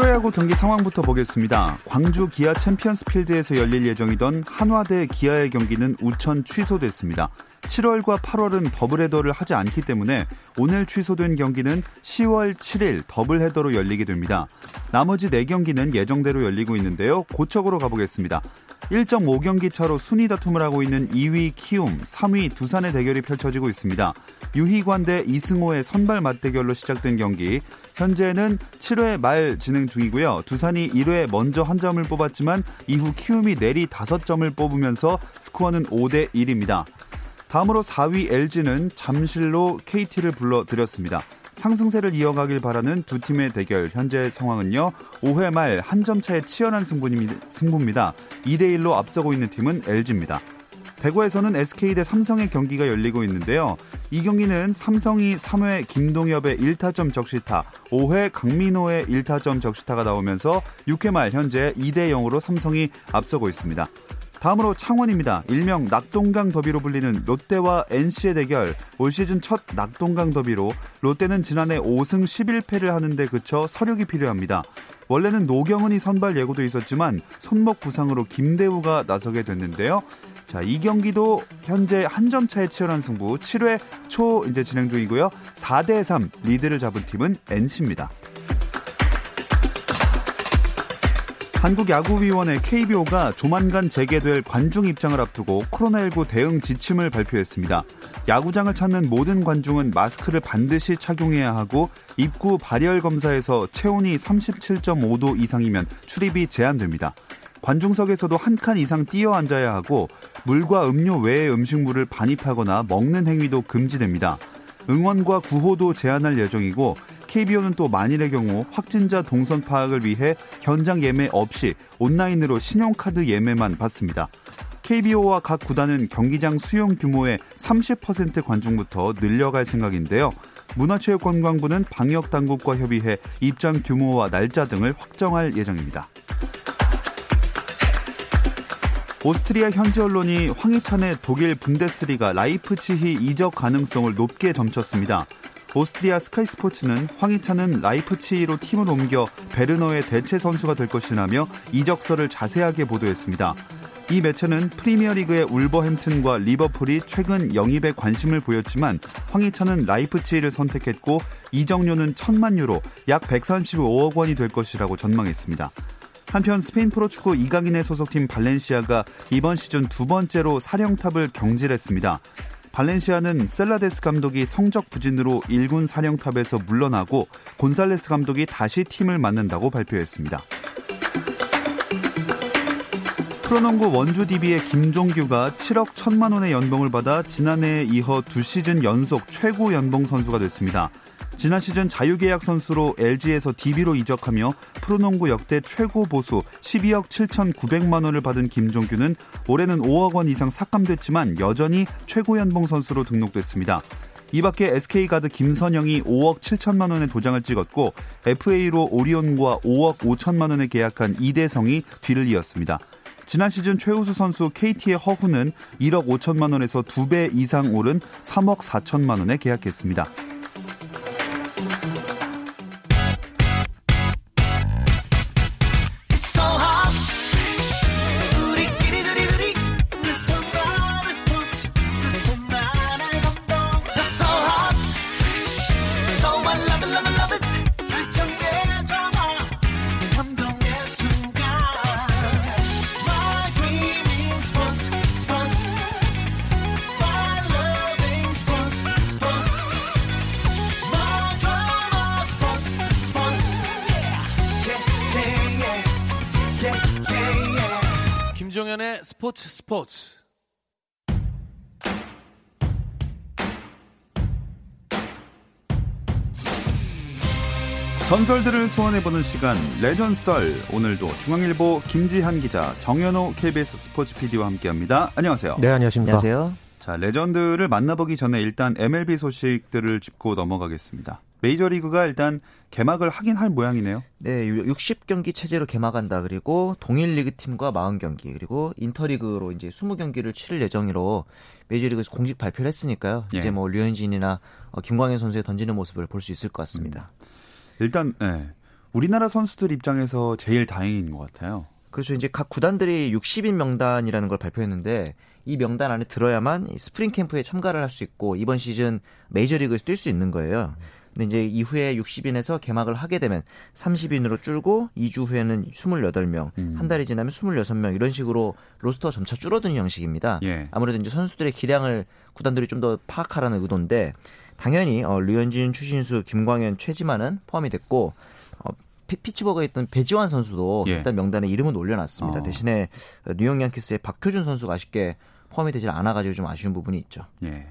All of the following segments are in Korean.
프로야구 경기 상황부터 보겠습니다. 광주 기아 챔피언스 필드에서 열릴 예정이던 한화대 기아의 경기는 우천 취소됐습니다. 7월과 8월은 더블헤더를 하지 않기 때문에 오늘 취소된 경기는 10월 7일 더블헤더로 열리게 됩니다. 나머지 4경기는 예정대로 열리고 있는데요. 고척으로 가보겠습니다. 1.5경기 차로 순위 다툼을 하고 있는 2위 키움, 3위 두산의 대결이 펼쳐지고 있습니다. 유희관 대 이승호의 선발 맞대결로 시작된 경기. 현재는 7회 말 진행 중이고요. 두산이 1회 먼저 한 점을 뽑았지만 이후 키움이 내리 5점을 뽑으면서 스코어는 5대 1입니다. 다음으로 4위 LG는 잠실로 KT를 불러들였습니다. 상승세를 이어가길 바라는 두 팀의 대결 현재 상황은요 5회 말 한 점 차의 치열한 승부입니다. 2대 1로 앞서고 있는 팀은 LG입니다. 대구에서는 SK 대 삼성의 경기가 열리고 있는데요. 이 경기는 삼성이 3회 김동엽의 1타점 적시타, 5회 강민호의 1타점 적시타가 나오면서 6회 말 현재 2대 0으로 삼성이 앞서고 있습니다. 다음으로 창원입니다. 일명 낙동강 더비로 불리는 롯데와 NC의 대결. 올 시즌 첫 낙동강 더비로 롯데는 지난해 5승 11패를 하는데 그쳐 서력이 필요합니다. 원래는 노경은이 선발 예고도 있었지만 손목 부상으로 김대우가 나서게 됐는데요. 자, 이 경기도 현재 한 점 차의 치열한 승부 7회 초 이제 진행 중이고요. 4대 3 리드를 잡은 팀은 NC입니다. 한국야구위원회 KBO가 조만간 재개될 관중 입장을 앞두고 코로나19 대응 지침을 발표했습니다. 야구장을 찾는 모든 관중은 마스크를 반드시 착용해야 하고 입구 발열 검사에서 체온이 37.5도 이상이면 출입이 제한됩니다. 관중석에서도 한 칸 이상 뛰어 앉아야 하고 물과 음료 외의 음식물을 반입하거나 먹는 행위도 금지됩니다. 응원과 구호도 제한할 예정이고 KBO는 또 만일의 경우 확진자 동선 파악을 위해 현장 예매 없이 온라인으로 신용카드 예매만 받습니다. KBO와 각 구단은 경기장 수용 규모의 30% 관중부터 늘려갈 생각인데요. 문화체육관광부는 방역 당국과 협의해 입장 규모와 날짜 등을 확정할 예정입니다. 오스트리아 현지 언론이 황희찬의 독일 분데스리가 라이프치히 이적 가능성을 높게 점쳤습니다. 오스트리아 스카이 스포츠는 황희찬은 라이프치히로 팀을 옮겨 베르너의 대체 선수가 될 것이라며 이적설을 자세하게 보도했습니다. 이 매체는 프리미어리그의 울버햄튼과 리버풀이 최근 영입에 관심을 보였지만 황희찬은 라이프치히를 선택했고 이적료는 천만 유로 약 135억 원이 될 것이라고 전망했습니다. 한편 스페인 프로축구 이강인의 소속팀 발렌시아가 이번 시즌 두 번째로 사령탑을 경질했습니다. 발렌시아는 셀라데스 감독이 성적 부진으로 1군 사령탑에서 물러나고 곤살레스 감독이 다시 팀을 맡는다고 발표했습니다. 프로농구 원주 DB의 김종규가 7억 1천만 원의 연봉을 받아 지난해에 이어 두 시즌 연속 최고 연봉 선수가 됐습니다. 지난 시즌 자유계약 선수로 LG에서 DB로 이적하며 프로농구 역대 최고 보수 12억 7천9백만 원을 받은 김종규는 올해는 5억 원 이상 삭감됐지만 여전히 최고 연봉 선수로 등록됐습니다. 이 밖에 SK가드 김선영이 5억 7천만 원의 도장을 찍었고 FA로 오리온과 5억 5천만 원에 계약한 이대성이 뒤를 이었습니다. 지난 시즌 최우수 선수 KT의 허훈은 1억 5천만 원에서 2배 이상 오른 3억 4천만 원에 계약했습니다. 스포츠 스포츠 전설들을 소환해보는 시간 레전썰 오늘도 중앙일보 김지한 기자 정현호 KBS 스포츠 PD와 함께합니다. 안녕하세요. 네 안녕하십니까. 안녕하세요. 자 레전드를 만나보기 전에 일단 MLB 소식들을 짚고 넘어가겠습니다. 메이저리그가 일단 개막을 하긴 할 모양이네요. 네, 60경기 체제로 개막한다. 그리고 동일 리그 팀과 40경기, 그리고 인터리그로 이제 20경기를 치를 예정으로 메이저리그에서 공식 발표를 했으니까요. 예. 이제 뭐 류현진이나 어, 김광현 선수의 던지는 모습을 볼 수 있을 것 같습니다. 음. 일단 네. 우리나라 선수들 입장에서 제일 다행인 것 같아요. 그렇죠. 이제 각 구단들이 60인 명단이라는 걸 발표했는데 이 명단 안에 들어야만 스프링 캠프에 참가를 할 수 있고 이번 시즌 메이저리그에서 뛸 수 있는 거예요. 근데 이제 이후에 60인에서 개막을 하게 되면 30인으로 줄고 2주 후에는 28명, 음. 한 달이 지나면 26명 이런 식으로 로스터가 점차 줄어드는 형식입니다. 예. 아무래도 이제 선수들의 기량을 구단들이 좀 더 파악하라는 의도인데 당연히 어, 류현진, 추신수, 김광현, 최지만은 포함이 됐고 어, 피치버거에 있던 배지환 선수도 예. 일단 명단에 이름은 올려놨습니다. 어. 대신에 뉴욕 양키스의 박효준 선수가 아쉽게 포함이 되질 않아가지고 좀 아쉬운 부분이 있죠. 예.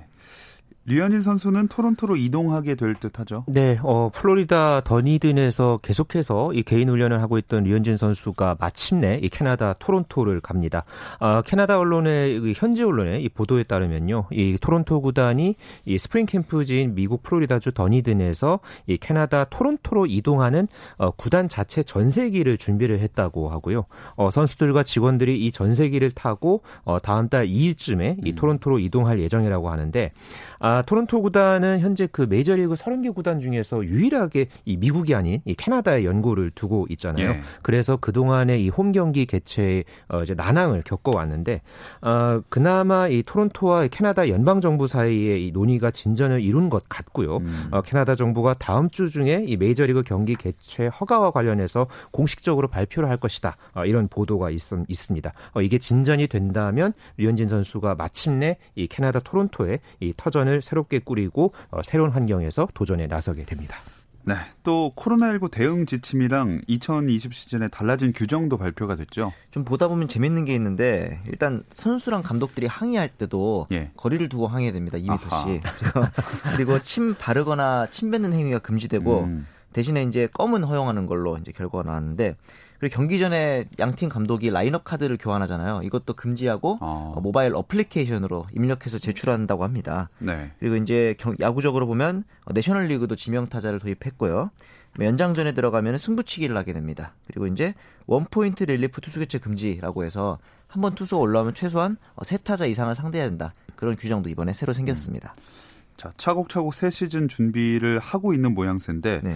류현진 선수는 토론토로 이동하게 될 듯하죠. 네, 어, 플로리다 더니든에서 계속해서 이 개인 훈련을 하고 있던 류현진 선수가 마침내 이 캐나다 토론토를 갑니다. 어, 캐나다 언론의 현지 언론의 이 보도에 따르면요, 이 토론토 구단이 이 스프링 캠프지인 미국 플로리다주 더니든에서 이 캐나다 토론토로 이동하는 어, 구단 자체 전세기를 준비를 했다고 하고요. 어, 선수들과 직원들이 이 전세기를 타고 어, 다음 달 2일쯤에 이 음. 토론토로 이동할 예정이라고 하는데. 아, 토론토 구단은 현재 그 메이저리그 30개 구단 중에서 유일하게 이 미국이 아닌 이 캐나다에 연고를 두고 있잖아요. 예. 그래서 그동안에 이 홈 경기 개최에 어, 이제 난항을 겪어왔는데 어, 그나마 이 토론토와 캐나다 연방 정부 사이에 이 논의가 진전을 이룬 것 같고요. 음. 어, 캐나다 정부가 다음 주 중에 이 메이저리그 경기 개최 허가와 관련해서 공식적으로 발표를 할 것이다. 어, 이런 보도가 있, 있습니다. 어, 이게 진전이 된다면 류현진 선수가 마침내 이 캐나다 토론토에 이 터전을 새롭게 꾸리고 어, 새로운 환경에서 도전에 나서게 됩니다. 네. 또 코로나19 대응 지침이랑 2020 시즌에 달라진 규정도 발표가 됐죠. 좀 보다 보면 재밌는 게 있는데 일단 선수랑 감독들이 항의할 때도 예. 거리를 두고 항의해야 됩니다. 2m씩. 그리고 침 바르거나 침 뱉는 행위가 금지되고 음. 대신에 이제 껌은 허용하는 걸로 이제 결과가 나왔는데 그리고 경기 전에 양팀 감독이 라인업 카드를 교환하잖아요. 이것도 금지하고 어. 어. 모바일 어플리케이션으로 입력해서 제출한다고 합니다. 네. 그리고 이제 야구적으로 보면 내셔널리그도 지명 타자를 도입했고요. 연장전에 들어가면 승부치기를 하게 됩니다. 그리고 이제 원포인트 릴리프 투수 교체 금지라고 해서 한 번 투수가 올라오면 최소한 세 타자 이상을 상대해야 된다. 그런 규정도 이번에 새로 생겼습니다. 음. 자, 차곡차곡 새 시즌 준비를 하고 있는 모양새인데 네.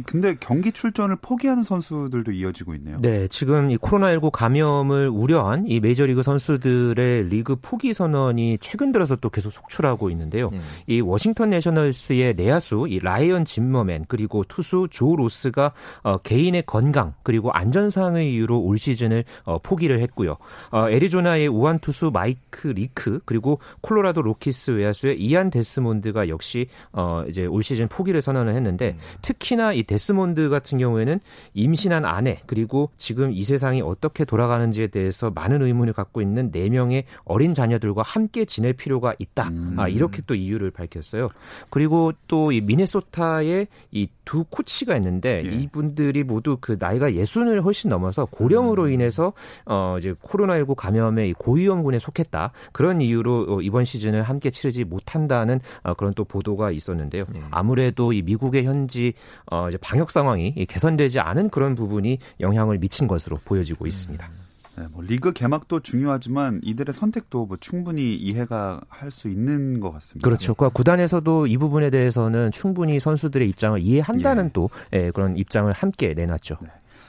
근데 경기 출전을 포기하는 선수들도 이어지고 있네요. 네, 지금 이 코로나19 감염을 우려한 이 메이저리그 선수들의 리그 포기 선언이 최근 들어서 또 계속 속출하고 있는데요. 네. 이 워싱턴 내셔널스의 내야수 이 라이언 짐머맨 그리고 투수 조 로스가 어, 개인의 건강 그리고 안전 상의 이유로 올 시즌을 어, 포기를 했고요. 어, 애리조나의 우완 투수 마이크 리크 그리고 콜로라도 로키스 외야수의 이안 데스몬드가 역시 어, 이제 올 시즌 포기를 선언을 했는데 음. 특히나 이이 데스몬드 같은 경우에는 임신한 아내 그리고 지금 이 세상이 어떻게 돌아가는지에 대해서 많은 의문을 갖고 있는 네 명의 어린 자녀들과 함께 지낼 필요가 있다. 음. 아, 이렇게 또 이유를 밝혔어요. 그리고 또 이 미네소타의 이두 코치가 있는데 예. 이분들이 모두 그 나이가 예순을 훨씬 넘어서 고령으로 음. 인해서 어 이제 코로나19 감염의 고위험군에 속했다. 그런 이유로 어, 이번 시즌을 함께 치르지 못한다는 어, 그런 또 보도가 있었는데요. 예. 아무래도 이 미국의 현지 어 이제 방역 상황이 개선되지 않은 그런 부분이 영향을 미친 것으로 보여지고 있습니다. 음. 네, 뭐 리그 개막도 중요하지만 이들의 선택도 뭐 충분히 이해가 할 수 있는 것 같습니다. 그렇죠. 그러니까 구단에서도 이 부분에 대해서는 충분히 선수들의 입장을 이해한다는 예. 또 예, 그런 입장을 함께 내놨죠. 네.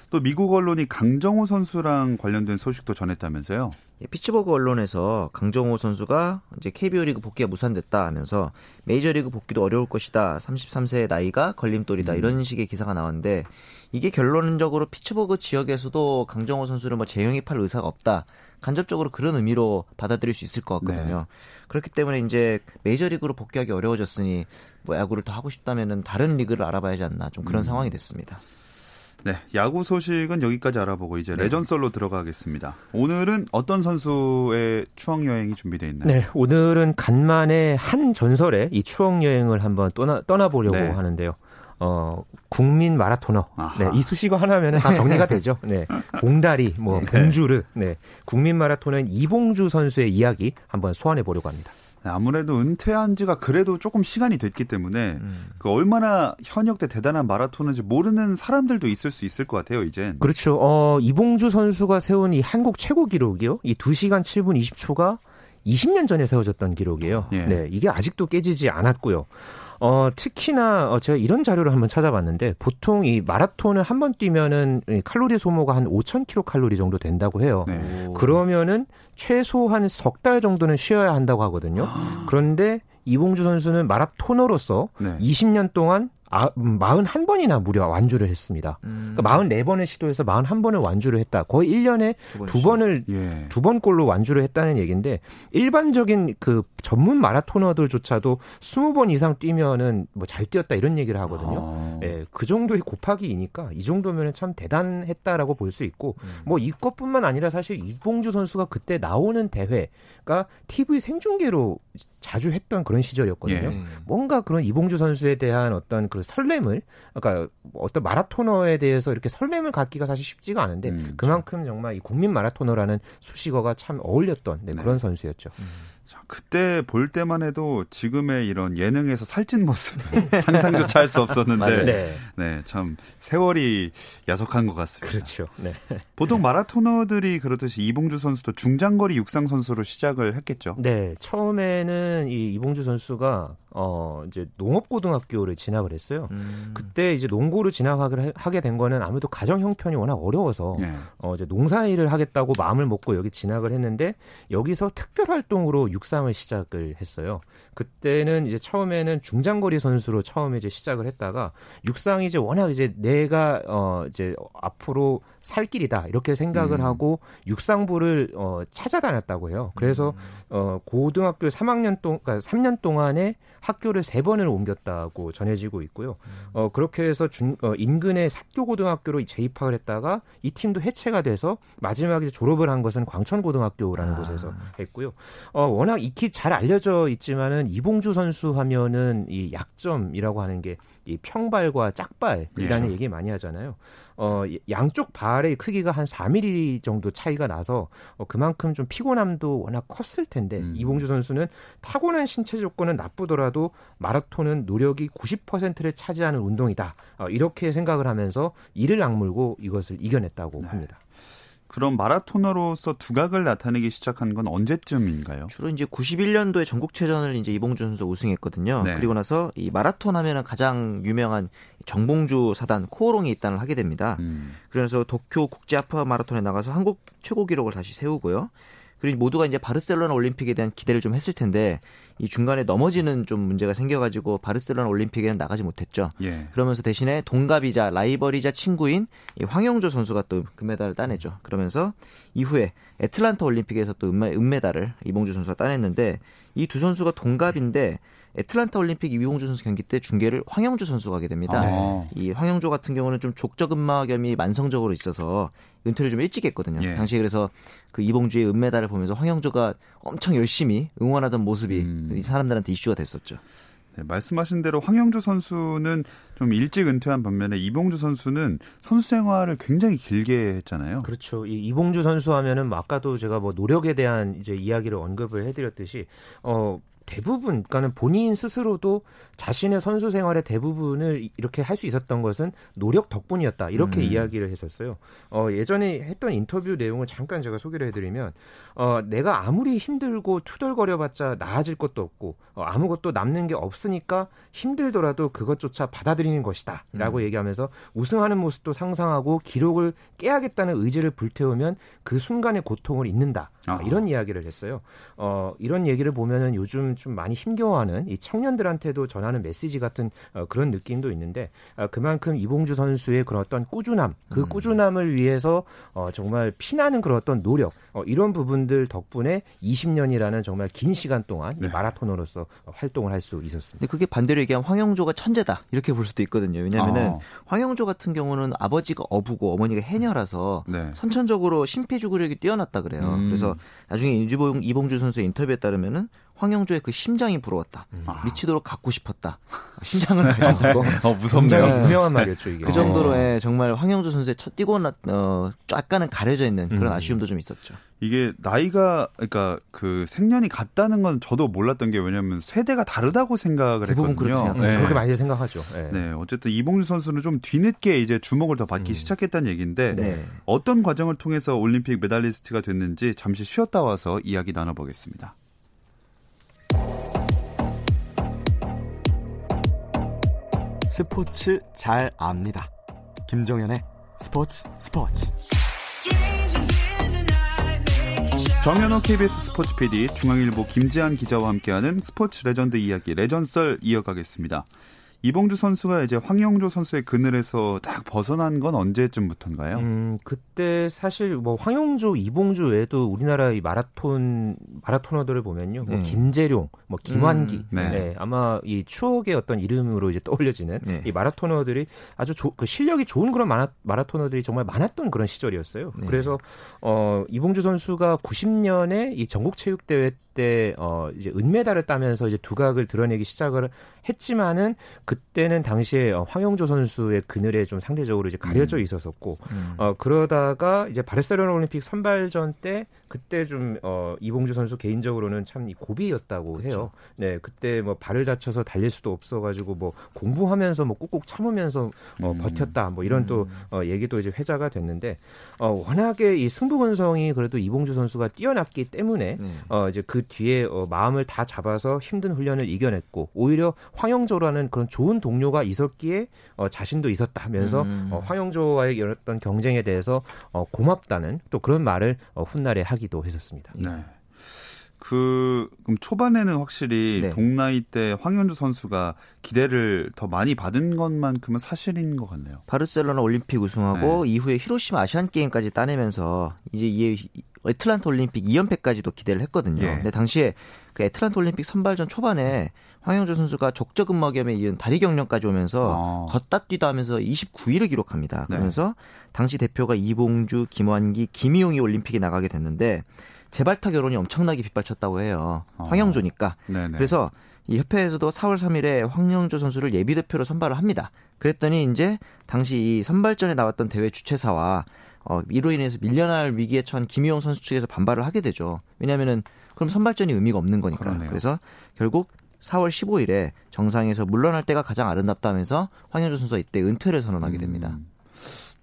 또 미국 언론이 강정호 선수랑 관련된 소식도 전했다면서요? 예, 피츠버그 언론에서 강정호 선수가 이제 KBO 리그 복귀가 무산됐다 하면서 메이저리그 복귀도 어려울 것이다. 33세의 나이가 걸림돌이다. 음. 이런 식의 기사가 나왔는데 이게 결론적으로 피츠버그 지역에서도 강정호 선수를 뭐 재영입할 의사가 없다. 간접적으로 그런 의미로 받아들일 수 있을 것 같거든요. 네. 그렇기 때문에 이제 메이저리그로 복귀하기 어려워졌으니 뭐 야구를 더 하고 싶다면은 다른 리그를 알아봐야지 않나 좀 그런 음. 상황이 됐습니다. 네, 야구 소식은 여기까지 알아보고 이제 네. 레전썰로 들어가겠습니다. 오늘은 어떤 선수의 추억 여행이 준비되어 있나요? 네, 오늘은 간만에 한 전설의 이 추억 여행을 한번 떠나 떠나보려고 네. 하는데요. 어, 국민 마라토너. 네, 이 수식어 하나면 다 정리가 되죠. 네. 봉다리, 뭐, 네. 봉주르. 네. 국민 마라토너인 이봉주 선수의 이야기 한번 소환해 보려고 합니다. 네, 아무래도 은퇴한 지가 그래도 조금 시간이 됐기 때문에 음. 그 얼마나 현역 때 대단한 마라토너인지 모르는 사람들도 있을 수 있을 것 같아요, 이젠. 그렇죠. 어, 이봉주 선수가 세운 이 한국 최고 기록이요. 이 2시간 7분 20초가 20년 전에 세워졌던 기록이에요. 예. 네, 이게 아직도 깨지지 않았고요. 어, 특히나 어, 제가 이런 자료를 한번 찾아봤는데 보통 이 마라톤을 한 번 뛰면은 칼로리 소모가 한 5,000kcal 칼로리 정도 된다고 해요. 네. 그러면은 최소한 석 달 정도는 쉬어야 한다고 하거든요. 그런데 이봉주 선수는 마라토너로서 네. 20년 동안 아, 41번이나 음, 무려 완주를 했습니다. 음. 그러니까 44번을 시도해서 41번을 완주를 했다. 거의 1년에 두, 번을 예. 두번 꼴로 완주를 했다는 얘기인데 일반적인 그 전문 마라토너들조차도 20번 이상 뛰면은 뭐 잘 뛰었다 이런 얘기를 하거든요. 아. 예, 그 정도의 곱하기이니까 이 정도면은 참 대단했다라고 볼 수 있고 음. 뭐 이것뿐만 아니라 사실 이봉주 선수가 그때 나오는 대회가 TV 생중계로 자주 했던 그런 시절이었거든요. 예. 뭔가 그런 이봉주 선수에 대한 어떤 그 설렘을 그러니까 어떤 마라토너에 대해서 이렇게 설렘을 갖기가 사실 쉽지가 않은데 음, 그렇죠. 그만큼 정말 이 국민 마라토너라는 수식어가 참 어울렸던 네, 그런 네. 선수였죠. 음. 자, 그때 볼 때만 해도 지금의 이런 예능에서 살찐 모습 상상조차 할 수 없었는데 네. 네. 참 세월이 야속한 것 같습니다. 그렇죠. 네. 보통 마라토너들이 그렇듯이 이봉주 선수도 중장거리 육상 선수로 시작을 했겠죠. 네. 처음에는 이 이봉주 선수가 어 이제 농업고등학교를 진학을 했어요. 음. 그때 이제 농고를 진학하게 된 거는 아무래도 가정 형편이 워낙 어려워서 네. 어 이제 농사일을 하겠다고 마음을 먹고 여기 진학을 했는데 여기서 특별 활동으로 육상을 시작을 했어요. 그때는 이제 처음에는 중장거리 선수로 처음에 이제 시작을 했다가 육상이 이제 워낙 이제 내가 어 이제 앞으로 살 길이다 이렇게 생각을 음. 하고 육상부를 어 찾아다녔다고 해요. 그래서 음. 어 고등학교 3학년 동안 그러니까 3년 동안에 학교를 세 번을 옮겼다고 전해지고 있고요. 음. 어 그렇게 해서 중 어, 인근의 사교 고등학교로 재입학을 했다가 이 팀도 해체가 돼서 마지막에 졸업을 한 것은 광천고등학교라는 아. 곳에서 했고요. 어 워낙 익히 잘 알려져 있지만은 이봉주 선수 하면은 이 약점이라고 하는 게 이 평발과 짝발이라는 예. 얘기 많이 하잖아요. 어, 양쪽 발의 크기가 한 4mm 정도 차이가 나서 어, 그만큼 좀 피곤함도 워낙 컸을 텐데 음. 이봉주 선수는 타고난 신체 조건은 나쁘더라도 마라톤은 노력이 90%를 차지하는 운동이다. 어, 이렇게 생각을 하면서 이를 악물고 이것을 이겨냈다고 네. 합니다. 그럼 마라토너로서 두각을 나타내기 시작한 건 언제쯤인가요? 주로 이제 91년도에 전국체전을 이제 이봉주 선수 우승했거든요. 네. 그리고 나서 이 마라톤 하면은 가장 유명한 정봉주 사단 코오롱이 입단을 하게 됩니다. 음. 그래서 도쿄 국제 아파 마라톤에 나가서 한국 최고 기록을 다시 세우고요. 그리고 모두가 이제 바르셀로나 올림픽에 대한 기대를 좀 했을 텐데 이 중간에 넘어지는 좀 문제가 생겨가지고 바르셀로나 올림픽에는 나가지 못했죠. 예. 그러면서 대신에 동갑이자 라이벌이자 친구인 이 황영조 선수가 또 금메달을 따내죠. 그러면서 이후에 애틀란타 올림픽에서 또 은메, 은메달을 이봉주 선수가 따냈는데 이 두 선수가 동갑인데 애틀란타 올림픽 이봉주 선수 경기 때 중계를 황영주 선수가 하게 됩니다. 아. 이 황영주 같은 경우는 좀 족저근막염이 만성적으로 있어서 은퇴를 좀 일찍 했거든요. 예. 당시에 그래서 그 이봉주의 은메달을 보면서 황영주가 엄청 열심히 응원하던 모습이 음. 사람들한테 이슈가 됐었죠. 네, 말씀하신 대로 황영주 선수는 좀 일찍 은퇴한 반면에 이봉주 선수는 선수 생활을 굉장히 길게 했잖아요. 그렇죠. 이 이봉주 선수 하면은 뭐 아까도 제가 뭐 노력에 대한 이제 이야기를 언급을 해드렸듯이 어 대부분 그러니까는 본인 스스로도 자신의 선수 생활의 대부분을 이렇게 할 수 있었던 것은 노력 덕분이었다 이렇게 음. 이야기를 했었어요. 어, 예전에 했던 인터뷰 내용을 잠깐 제가 소개를 해드리면 어, 내가 아무리 힘들고 투덜거려봤자 나아질 것도 없고 어, 아무것도 남는 게 없으니까 힘들더라도 그것조차 받아들이는 것이다라고 음. 얘기하면서 우승하는 모습도 상상하고 기록을 깨야겠다는 의지를 불태우면 그 순간의 고통을 잊는다 아. 이런 이야기를 했어요. 어, 이런 얘기를 보면은 요즘 좀 많이 힘겨워하는 이 청년들한테도 전하는 메시지 같은 어, 그런 느낌도 있는데 어, 그만큼 이봉주 선수의 그런 어떤 꾸준함, 그 음. 꾸준함을 위해서 어, 정말 피나는 그런 어떤 노력 어, 이런 부분들 덕분에 20년이라는 정말 긴 시간 동안 네. 이 마라토너로서 활동을 할 수 있었습니다. 그게 반대로 얘기하면 황영조가 천재다 이렇게 볼 수도 있거든요. 왜냐하면은 어. 황영조 같은 경우는 아버지가 어부고 어머니가 해녀라서 네. 선천적으로 심폐지구력이 뛰어났다 그래요. 음. 그래서 나중에 이봉주 선수의 인터뷰에 따르면은 황영조의 그 심장이 부러웠다. 음. 미치도록 갖고 싶었다. 심장을 가진다고. 어, 무섭네요. 네. 유명한 말이었죠, 이게. 그 정도로 예, 정말 황영조 선수의 첫 뛰고 나, 어, 약간은 가려져 있는 그런 음. 아쉬움도 좀 있었죠. 이게 나이가 그러니까 그 생년이 같다는 건 저도 몰랐던 게 왜냐면 세대가 다르다고 생각을 했거든요. 그렇죠. 네. 그렇게 많이 생각하죠. 네. 네. 어쨌든 이봉주 선수는 좀 뒤늦게 이제 주목을 더 받기 음. 시작했다는 얘기인데 네. 어떤 과정을 통해서 올림픽 메달리스트가 됐는지 잠시 쉬었다 와서 이야기 나눠보겠습니다. 스포츠 잘 압니다. 김정현의 스포츠 스포츠. 정현호 KBS 스포츠 PD, 중앙일보 김지한 기자와 함께하는 스포츠 레전드 이야기 레전썰 이어가겠습니다. 이봉주 선수가 이제 황영조 선수의 그늘에서 딱 벗어난 건 언제쯤부터인가요? 음, 그때 사실 뭐 황영조, 이봉주 외에도 우리나라 이 마라톤 마라토너들을 보면요, 뭐 네. 김재룡, 뭐 김환기, 음, 네. 네. 아마 이 추억의 어떤 이름으로 이제 떠올려지는 네. 이 마라토너들이 아주 조, 그 실력이 좋은 그런 마라, 마라토너들이 정말 많았던 그런 시절이었어요. 네. 그래서 어 이봉주 선수가 90년에 이 전국체육대회 때 어, 이제 은메달을 따면서 이제 두각을 드러내기 시작을 했지만은 그때는 당시에 어, 황영조 선수의 그늘에 좀 상대적으로 이제 가려져 음. 있었었고 음. 어 그러다가 이제 바르셀로나 올림픽 선발전 때 그때 좀 어, 이봉주 선수 개인적으로는 참 고비였다고 그쵸. 해요. 네, 그때 뭐 발을 다쳐서 달릴 수도 없어 가지고 뭐 공부하면서 뭐 꾹꾹 참으면서 어, 음. 버텼다 뭐 이런 또 음. 어, 얘기도 이제 회자가 됐는데 어, 워낙에 이 승부근성이 그래도 이봉주 선수가 뛰어났기 때문에 음. 어, 이제 그 뒤에 어, 마음을 다 잡아서 힘든 훈련을 이겨냈고 오히려 황영조라는 그런 좋은 동료가 있었기에 어, 자신도 있었다 하면서 음. 어, 황영조와의 어떤 경쟁에 대해서 어, 고맙다는 또 그런 말을 어, 훗날에 하기 하기도 했었습니다. 네. 그 그럼 초반에는 확실히 네. 동나이 때 황현주 선수가 기대를 더 많이 받은 것만큼은 사실인 것 같네요. 바르셀로나 올림픽 우승하고 네. 이후에 히로시마 아시안 게임까지 따내면서 이제 이 애틀란타 올림픽 2연패까지도 기대를 했거든요. 네. 근데 당시에 그 애틀란타 올림픽 선발전 초반에 황영주 선수가 족저근막염에 이은 다리 경련까지 오면서 아. 걷다 뛰다 하면서 29위를 기록합니다. 네. 그러면서 당시 대표가 이봉주, 김환기, 김희용이 올림픽에 나가게 됐는데 재발타 결혼이 엄청나게 빗발쳤다고 해요. 아. 황영조니까. 네네. 그래서 이 협회에서도 4월 3일에 황영조 선수를 예비 대표로 선발을 합니다. 그랬더니 이제 당시 이 선발전에 나왔던 대회 주최사와 어, 이로 인해서 밀려날 위기에 처한 김희용 선수 측에서 반발을 하게 되죠. 왜냐하면은 그럼 선발전이 의미가 없는 거니까. 그러네요. 그래서 결국 4월 15일에 정상에서 물러날 때가 가장 아름답다면서 황현주 선수가 이때 은퇴를 선언하게 됩니다. 음.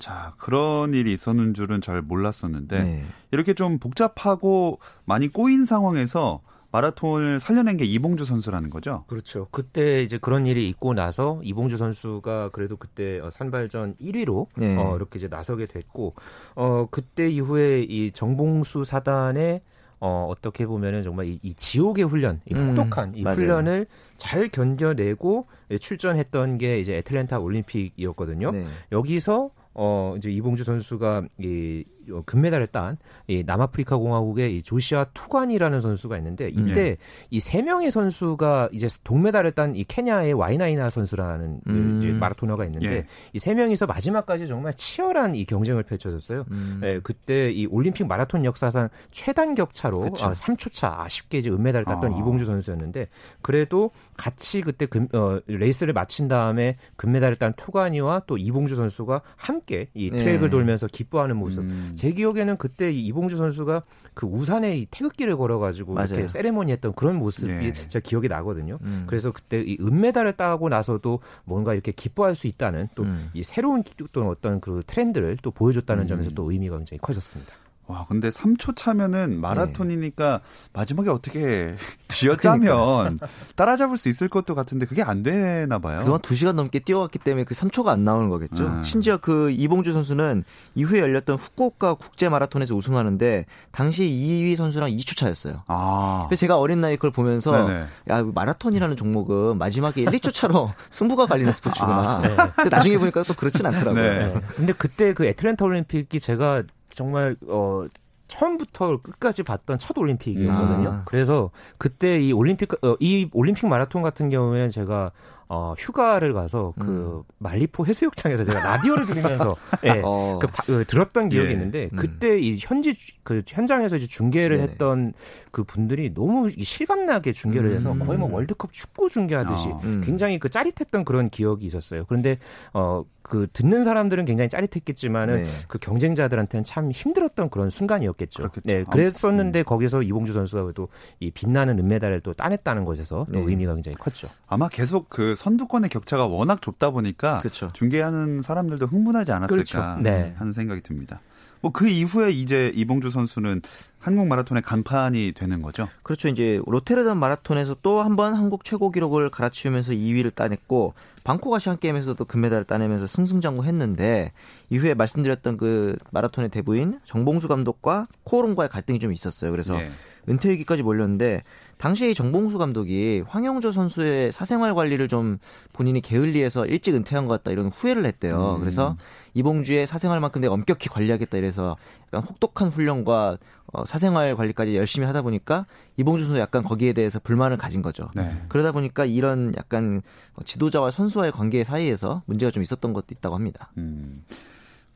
자, 그런 일이 있었는 줄은 잘 몰랐었는데 네. 이렇게 좀 복잡하고 많이 꼬인 상황에서 마라톤을 살려낸 게 이봉주 선수라는 거죠? 그렇죠. 그때 이제 그런 일이 있고 나서 이봉주 선수가 그래도 그때 어, 산발전 1위로 네. 어, 이렇게 이제 나서게 됐고, 어, 그때 이후에 이 정봉수 사단의 어, 어떻게 보면은 정말 이, 이 지옥의 훈련, 이 음, 혹독한 음, 이 맞아요. 훈련을 잘 견뎌내고 출전했던 게 이제 애틀랜타 올림픽이었거든요. 네. 여기서 어 이제 이봉주 선수가 이 어, 금메달을 딴 이 남아프리카 공화국의 이 조시아 투관이라는 선수가 있는데 이때 네. 이세 명의 선수가 이제 동메달을 딴 이 케냐의 와이나이나 선수라는 그 음. 마라토너가 있는데 예. 이세 명이서 마지막까지 정말 치열한 이 경쟁을 펼쳐졌어요. 음. 예, 그때 이 올림픽 마라톤 역사상 최단 격차로 아, 3초 차 아쉽게 이제 은메달을 땄던 아. 이봉주 선수였는데 그래도 같이 그때 금, 어, 레이스를 마친 다음에 금메달을 딴 투관이와 또 이봉주 선수가 함께 이 트랙을 네. 돌면서 기뻐하는 모습. 음. 제 기억에는 그때 이봉주 선수가 그 우산에 이 태극기를 걸어가지고 맞아요. 이렇게 세레모니 했던 그런 모습이 네. 제가 기억이 나거든요. 음. 그래서 그때 이 은메달을 따고 나서도 뭔가 이렇게 기뻐할 수 있다는 또이 음. 새로운 또 어떤 그 트렌드를 또 보여줬다는 음. 점에서 또 의미가 굉장히 커졌습니다. 와, 근데 3초 차면은 마라톤이니까 네. 마지막에 어떻게 쥐어짜면 따라잡을 수 있을 것도 같은데 그게 안 되나 봐요. 그동안 2시간 넘게 뛰어왔기 때문에 그 3초가 안 나오는 거겠죠. 음. 심지어 그 이봉주 선수는 이후에 열렸던 후쿠오카 국제 마라톤에서 우승하는데 당시 2위 선수랑 2초 차였어요. 아. 그래서 제가 어린 나이 그걸 보면서 네네. 야, 마라톤이라는 종목은 마지막에 1, 2초 차로 승부가 갈리는 스포츠구나. 아, 네. 나중에 보니까 또 그렇진 않더라고요. 네. 네. 근데 그때 그 애틀랜타 올림픽이 제가 정말 어 처음부터 끝까지 봤던 첫 올림픽이었거든요. 아. 그래서 그때 이 올림픽 어, 이 올림픽 마라톤 같은 경우에는 제가 어, 휴가를 가서 그 음. 말리포 해수욕장에서 제가 라디오를 들으면서 예, 어. 그, 그, 들었던 기억이 예. 있는데 음. 그때 음. 이 현지 그 현장에서 이제 중계를 네 했던 그 분들이 너무 실감나게 중계를 해서 거의 뭐 음. 월드컵 축구 중계하듯이 어. 굉장히 그 짜릿했던 그런 기억이 있었어요. 그런데 어 그 듣는 사람들은 굉장히 짜릿했겠지만은 네. 그 경쟁자들한테는 참 힘들었던 그런 순간이었겠죠. 그렇겠죠. 네, 그랬었는데 음. 거기서 이봉주 선수가 그래도 이 빛나는 은메달을 또 따냈다는 것에서 네. 의미가 굉장히 컸죠. 아마 계속 그 선두권의 격차가 워낙 좁다 보니까 그렇죠. 중계하는 사람들도 흥분하지 않았을까 그렇죠. 네. 하는 생각이 듭니다. 뭐 그 이후에 이제 이봉주 선수는 한국 마라톤의 간판이 되는 거죠. 그렇죠. 이제 로테르담 마라톤에서 또 한 번 한국 최고 기록을 갈아치우면서 2위를 따냈고 방콕 아시안 게임에서도 금메달을 따내면서 승승장구했는데 이후에 말씀드렸던 그 마라톤의 대부인 정봉수 감독과 코오롱과의 갈등이 좀 있었어요. 그래서 네. 은퇴 위기까지 몰렸는데 당시에 정봉수 감독이 황영조 선수의 사생활 관리를 좀 본인이 게을리해서 일찍 은퇴한 것 같다 이런 후회를 했대요. 음. 그래서 이봉주의 사생활 만큼 내가 엄격히 관리하겠다 이래서 약간 혹독한 훈련과 어, 사생활 관리까지 열심히 하다 보니까 이봉주 선수 약간 거기에 대해서 불만을 가진 거죠. 네. 그러다 보니까 이런 약간 지도자와 선수와의 관계 사이에서 문제가 좀 있었던 것도 있다고 합니다. 음.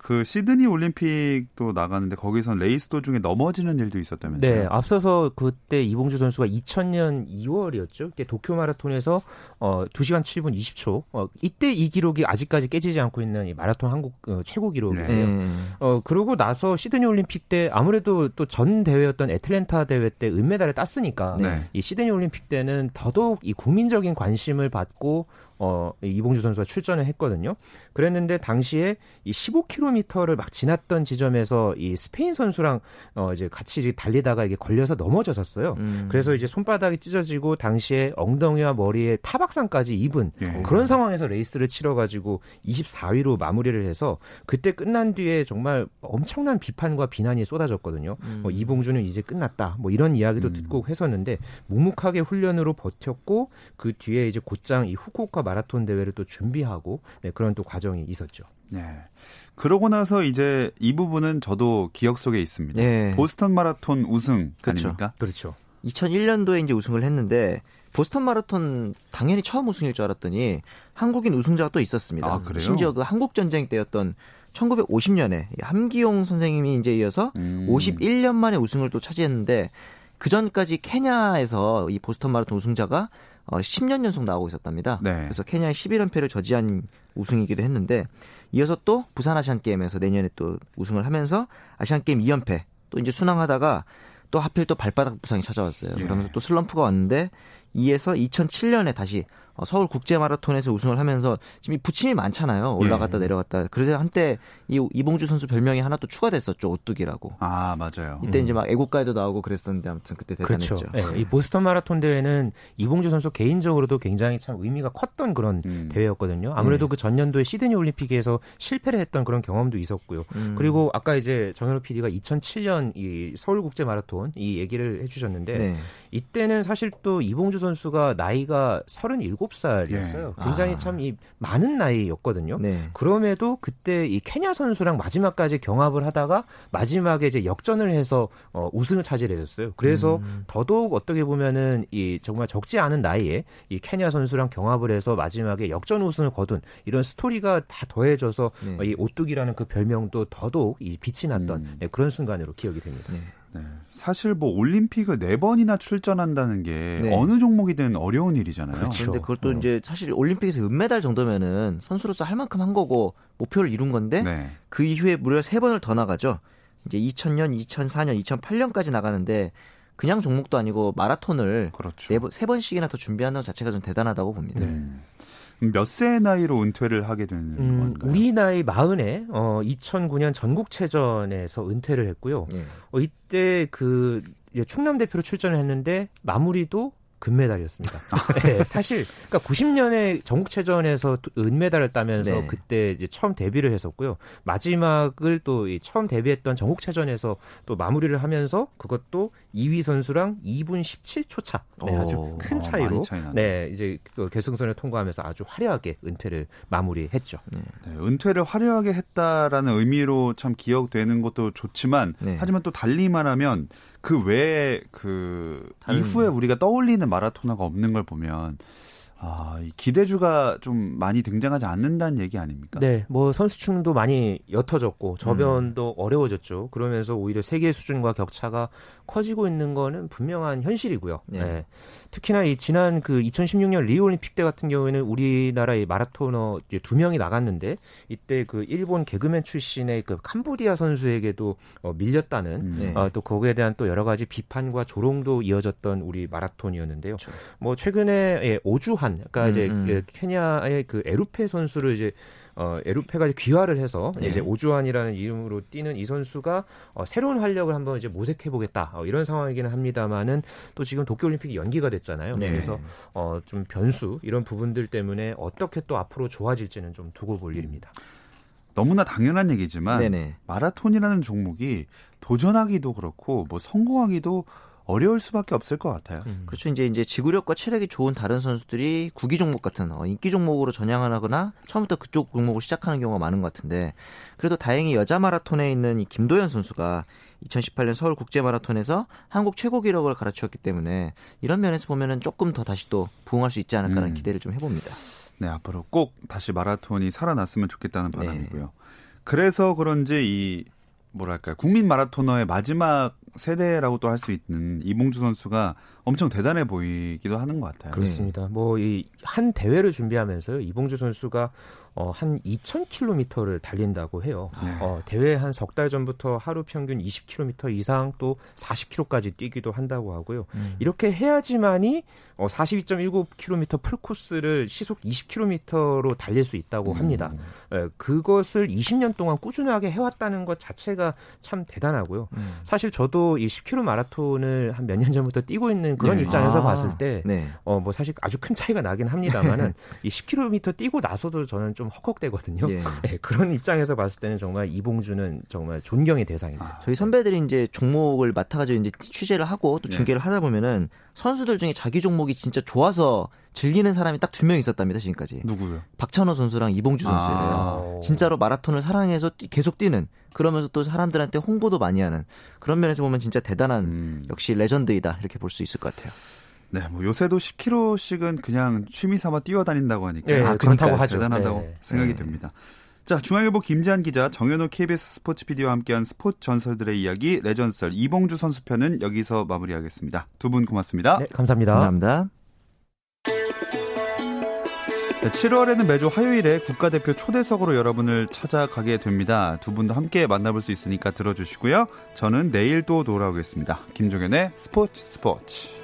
그 시드니 올림픽도 나가는데 거기선 레이스 도중에 넘어지는 일도 있었다면서요? 네, 앞서서 그때 이봉주 선수가 2000년 2월이었죠. 그때 도쿄 마라톤에서 어 2시간 7분 20초. 어 이때 이 기록이 아직까지 깨지지 않고 있는 이 마라톤 한국 어, 최고 기록이에요. 네. 어 그러고 나서 시드니 올림픽 때 아무래도 또 전 대회였던 애틀랜타 대회 때 은메달을 땄으니까 네. 이 시드니 올림픽 때는 더더욱 이 국민적인 관심을 받고 어, 이봉주 선수가 출전을 했거든요. 그랬는데 당시에 이 15km를 막 지났던 지점에서 이 스페인 선수랑 어, 이제 같이 달리다가 이게 걸려서 넘어졌었어요. 음. 그래서 이제 손바닥이 찢어지고 당시에 엉덩이와 머리에 타박상까지 입은 예. 그런 상황에서 레이스를 치러가지고 24위로 마무리를 해서 그때 끝난 뒤에 정말 엄청난 비판과 비난이 쏟아졌거든요. 음. 뭐 이봉주는 이제 끝났다. 뭐 이런 이야기도 음. 듣고 했었는데 묵묵하게 훈련으로 버텼고 그 뒤에 이제 곧장 이 후쿠오카 마라톤 대회를 또 준비하고 네, 그런 또 과정이 있었죠. 네. 그러고 나서 이제 이 부분은 저도 기억 속에 있습니다. 네. 보스턴 마라톤 우승 그렇죠. 아닙니까? 그렇죠. 2001년도에 이제 우승을 했는데 보스턴 마라톤 당연히 처음 우승일 줄 알았더니 한국인 우승자가 또 있었습니다. 아, 심지어 그 한국 전쟁 때였던 1950년에 함기용 선생님이 이제 이어서 음. 51년 만에 우승을 또 차지했는데 그 전까지 케냐에서 이 보스턴 마라톤 우승자가 어, 10년 연속 나오고 있었답니다. 네. 그래서 케냐의 11연패를 저지한 우승이기도 했는데 이어서 또 부산 아시안 게임에서 내년에 또 우승을 하면서 아시안 게임 2연패 또 이제 순항하다가 또 하필 또 발바닥 부상이 찾아왔어요. 예. 그러면서 또 슬럼프가 왔는데 이에서 2007년에 다시 어, 서울 국제 마라톤에서 우승을 하면서 지금 이 부침이 많잖아요. 올라갔다 예. 내려갔다. 그래서 한때 이 이봉주 선수 별명이 하나 또 추가됐었죠. 오뚜기라고. 아 맞아요. 이때 음. 이제 막 애국가에도 나오고 그랬었는데 아무튼 그때 대단했죠. 그렇죠. 네, 이 보스턴 마라톤 대회는 이봉주 선수 개인적으로도 굉장히 참 의미가 컸던 그런 음. 대회였거든요. 아무래도 음. 그 전년도에 시드니 올림픽에서 실패를 했던 그런 경험도 있었고요. 음. 그리고 아까 이제 정현호 PD가 2007년 이 서울 국제 마라톤 이 얘기를 해주셨는데 네. 이때는 사실 또 이봉주 선수가 나이가 37 살이었어요. 예. 굉장히 아. 참이 많은 나이였거든요. 네. 그럼에도 그때 이 케냐 선수랑 마지막까지 경합을 하다가 마지막에 이제 역전을 해서 어, 우승을 차지했었어요. 그래서 음. 더더욱 어떻게 보면은 이 정말 적지 않은 나이에 이 케냐 선수랑 경합을 해서 마지막에 역전 우승을 거둔 이런 스토리가 다 더해져서 네. 어, 이 오뚜기라는 그 별명도 더더욱 이 빛이 났던 음. 네, 그런 순간으로 기억이 됩니다. 네. 네. 사실 뭐 올림픽을 네 번이나 출전한다는 게 네. 어느 종목이든 어려운 일이잖아요. 그렇죠. 그런데 그것도 어. 이제 사실 올림픽에서 은메달 정도면은 선수로서 할 만큼 한 거고 목표를 이룬 건데 네. 그 이후에 무려 세 번을 더 나가죠. 이제 2000년, 2004년, 2008년까지 나가는데 그냥 종목도 아니고 마라톤을 그렇죠. 네 번, 세 번씩이나 더 준비하는 것 자체가 좀 대단하다고 봅니다. 네. 몇세 나이로 은퇴를 하게 되는 음, 건가요? 우리 나이 마흔에 어, 2009년 전국체전에서 은퇴를 했고요. 네. 어, 이때 그 충남 대표로 출전을 했는데 마무리도 금메달이었습니다. 네, 사실 그러니까 90년에 전국체전에서 은메달을 따면서 네. 그때 이제 처음 데뷔를 했었고요. 마지막을 또 처음 데뷔했던 전국체전에서 또 마무리를 하면서 그것도 2위 선수랑 2분 17초 차. 네, 아주 큰 어, 차이로 네, 이제 그 결승선을 통과하면서 아주 화려하게 은퇴를 마무리했죠. 네. 네, 은퇴를 화려하게 했다라는 의미로 참 기억되는 것도 좋지만 네. 하지만 또 달리만 하면 그 외에 그 다른... 이후에 우리가 떠올리는 마라토너가 없는 걸 보면 아, 기대주가 좀 많이 등장하지 않는다는 얘기 아닙니까? 네, 뭐 선수층도 많이 옅어졌고 저변도 음. 어려워졌죠. 그러면서 오히려 세계 수준과 격차가 커지고 있는 거는 분명한 현실이고요. 네. 네. 특히나 이 지난 그 2016년 리우 올림픽 때 같은 경우에는 우리나라의 마라토너 두 명이 나갔는데 이때 그 일본 개그맨 출신의 그 캄보디아 선수에게도 어, 밀렸다는 음. 네. 어, 또 거기에 대한 또 여러 가지 비판과 조롱도 이어졌던 우리 마라톤이었는데요. 그렇죠. 뭐 최근에 예, 오주한 그러니까 음, 이제 음. 그 케냐의 그 에루페 선수를 이제 어, 에루페가 귀화를 해서 네. 이제 오주환이라는 이름으로 뛰는 이 선수가 어, 새로운 활력을 한번 이제 모색해 보겠다 어, 이런 상황이기는 합니다만은 또 지금 도쿄올림픽이 연기가 됐잖아요. 네. 그래서 어, 좀 변수 이런 부분들 때문에 어떻게 또 앞으로 좋아질지는 좀 두고 볼 일입니다. 너무나 당연한 얘기지만 네네. 마라톤이라는 종목이 도전하기도 그렇고 뭐 성공하기도 어려울 수밖에 없을 것 같아요. 음. 그렇죠. 이제 이제 지구력과 체력이 좋은 다른 선수들이 구기 종목 같은 어, 인기 종목으로 전향하거나 처음부터 그쪽 종목을 시작하는 경우가 많은 것 같은데 그래도 다행히 여자 마라톤에 있는 이 김도연 선수가 2018년 서울 국제 마라톤에서 한국 최고 기록을 갈아치웠기 때문에 이런 면에서 보면은 조금 더 다시 또 부응할 수 있지 않을까라는 음. 기대를 좀 해봅니다. 네, 앞으로 꼭 다시 마라톤이 살아났으면 좋겠다는 네. 바람이고요. 네. 그래서 그런지 이 뭐랄까요 국민 마라토너의 마지막 세대라고 또 할 수 있는 이봉주 선수가 엄청 대단해 보이기도 하는 것 같아요. 그렇습니다. 네. 뭐이 한 대회를 준비하면서 이봉주 선수가 어, 한 2,000km를 달린다고 해요. 네. 어, 대회 한 석 달 전부터 하루 평균 20km 이상 또 40km까지 뛰기도 한다고 하고요. 음. 이렇게 해야지만이 어, 42.19km 풀코스를 시속 20km로 달릴 수 있다고 음. 합니다. 예, 그것을 20년 동안 꾸준하게 해왔다는 것 자체가 참 대단하고요. 음. 사실 저도 이 10km 마라톤을 한 몇 년 전부터 뛰고 있는 그런 네. 입장에서 아. 봤을 때, 네. 어, 뭐 사실 아주 큰 차이가 나긴 합니다만은 이 10km 뛰고 나서도 저는 좀 헉헉대거든요. 예. 네, 그런 입장에서 봤을 때는 정말 이봉주는 정말 존경의 대상입니다. 아, 저희 선배들이 이제 종목을 맡아가지고 이제 취재를 하고 또 네. 중계를 하다 보면은 선수들 중에 자기 종목이 진짜 좋아서 즐기는 사람이 딱 두 명 있었답니다 지금까지. 누구요? 박찬호 선수랑 이봉주 선수예요. 아. 진짜로 마라톤을 사랑해서 뛰, 계속 뛰는 그러면서 또 사람들한테 홍보도 많이 하는 그런 면에서 보면 진짜 대단한 음. 역시 레전드이다 이렇게 볼 수 있을 것 같아요. 네, 뭐 요새도 10km씩은 그냥 취미 삼아 뛰어다닌다고 하니까 네, 아, 그렇다고 하죠. 대단하다고 네. 생각이 네. 됩니다. 자, 중앙일보 김지한 기자, 정현호 KBS 스포츠 PD와 함께한 스포츠 전설들의 이야기 레전설 이봉주 선수 편은 여기서 마무리하겠습니다. 두 분 고맙습니다. 네, 감사합니다. 감사합니다. 7월에는 매주 화요일에 국가대표 초대석으로 여러분을 찾아가게 됩니다. 두 분도 함께 만나볼 수 있으니까 들어주시고요. 저는 내일 또 돌아오겠습니다. 김종현의 스포츠 스포츠.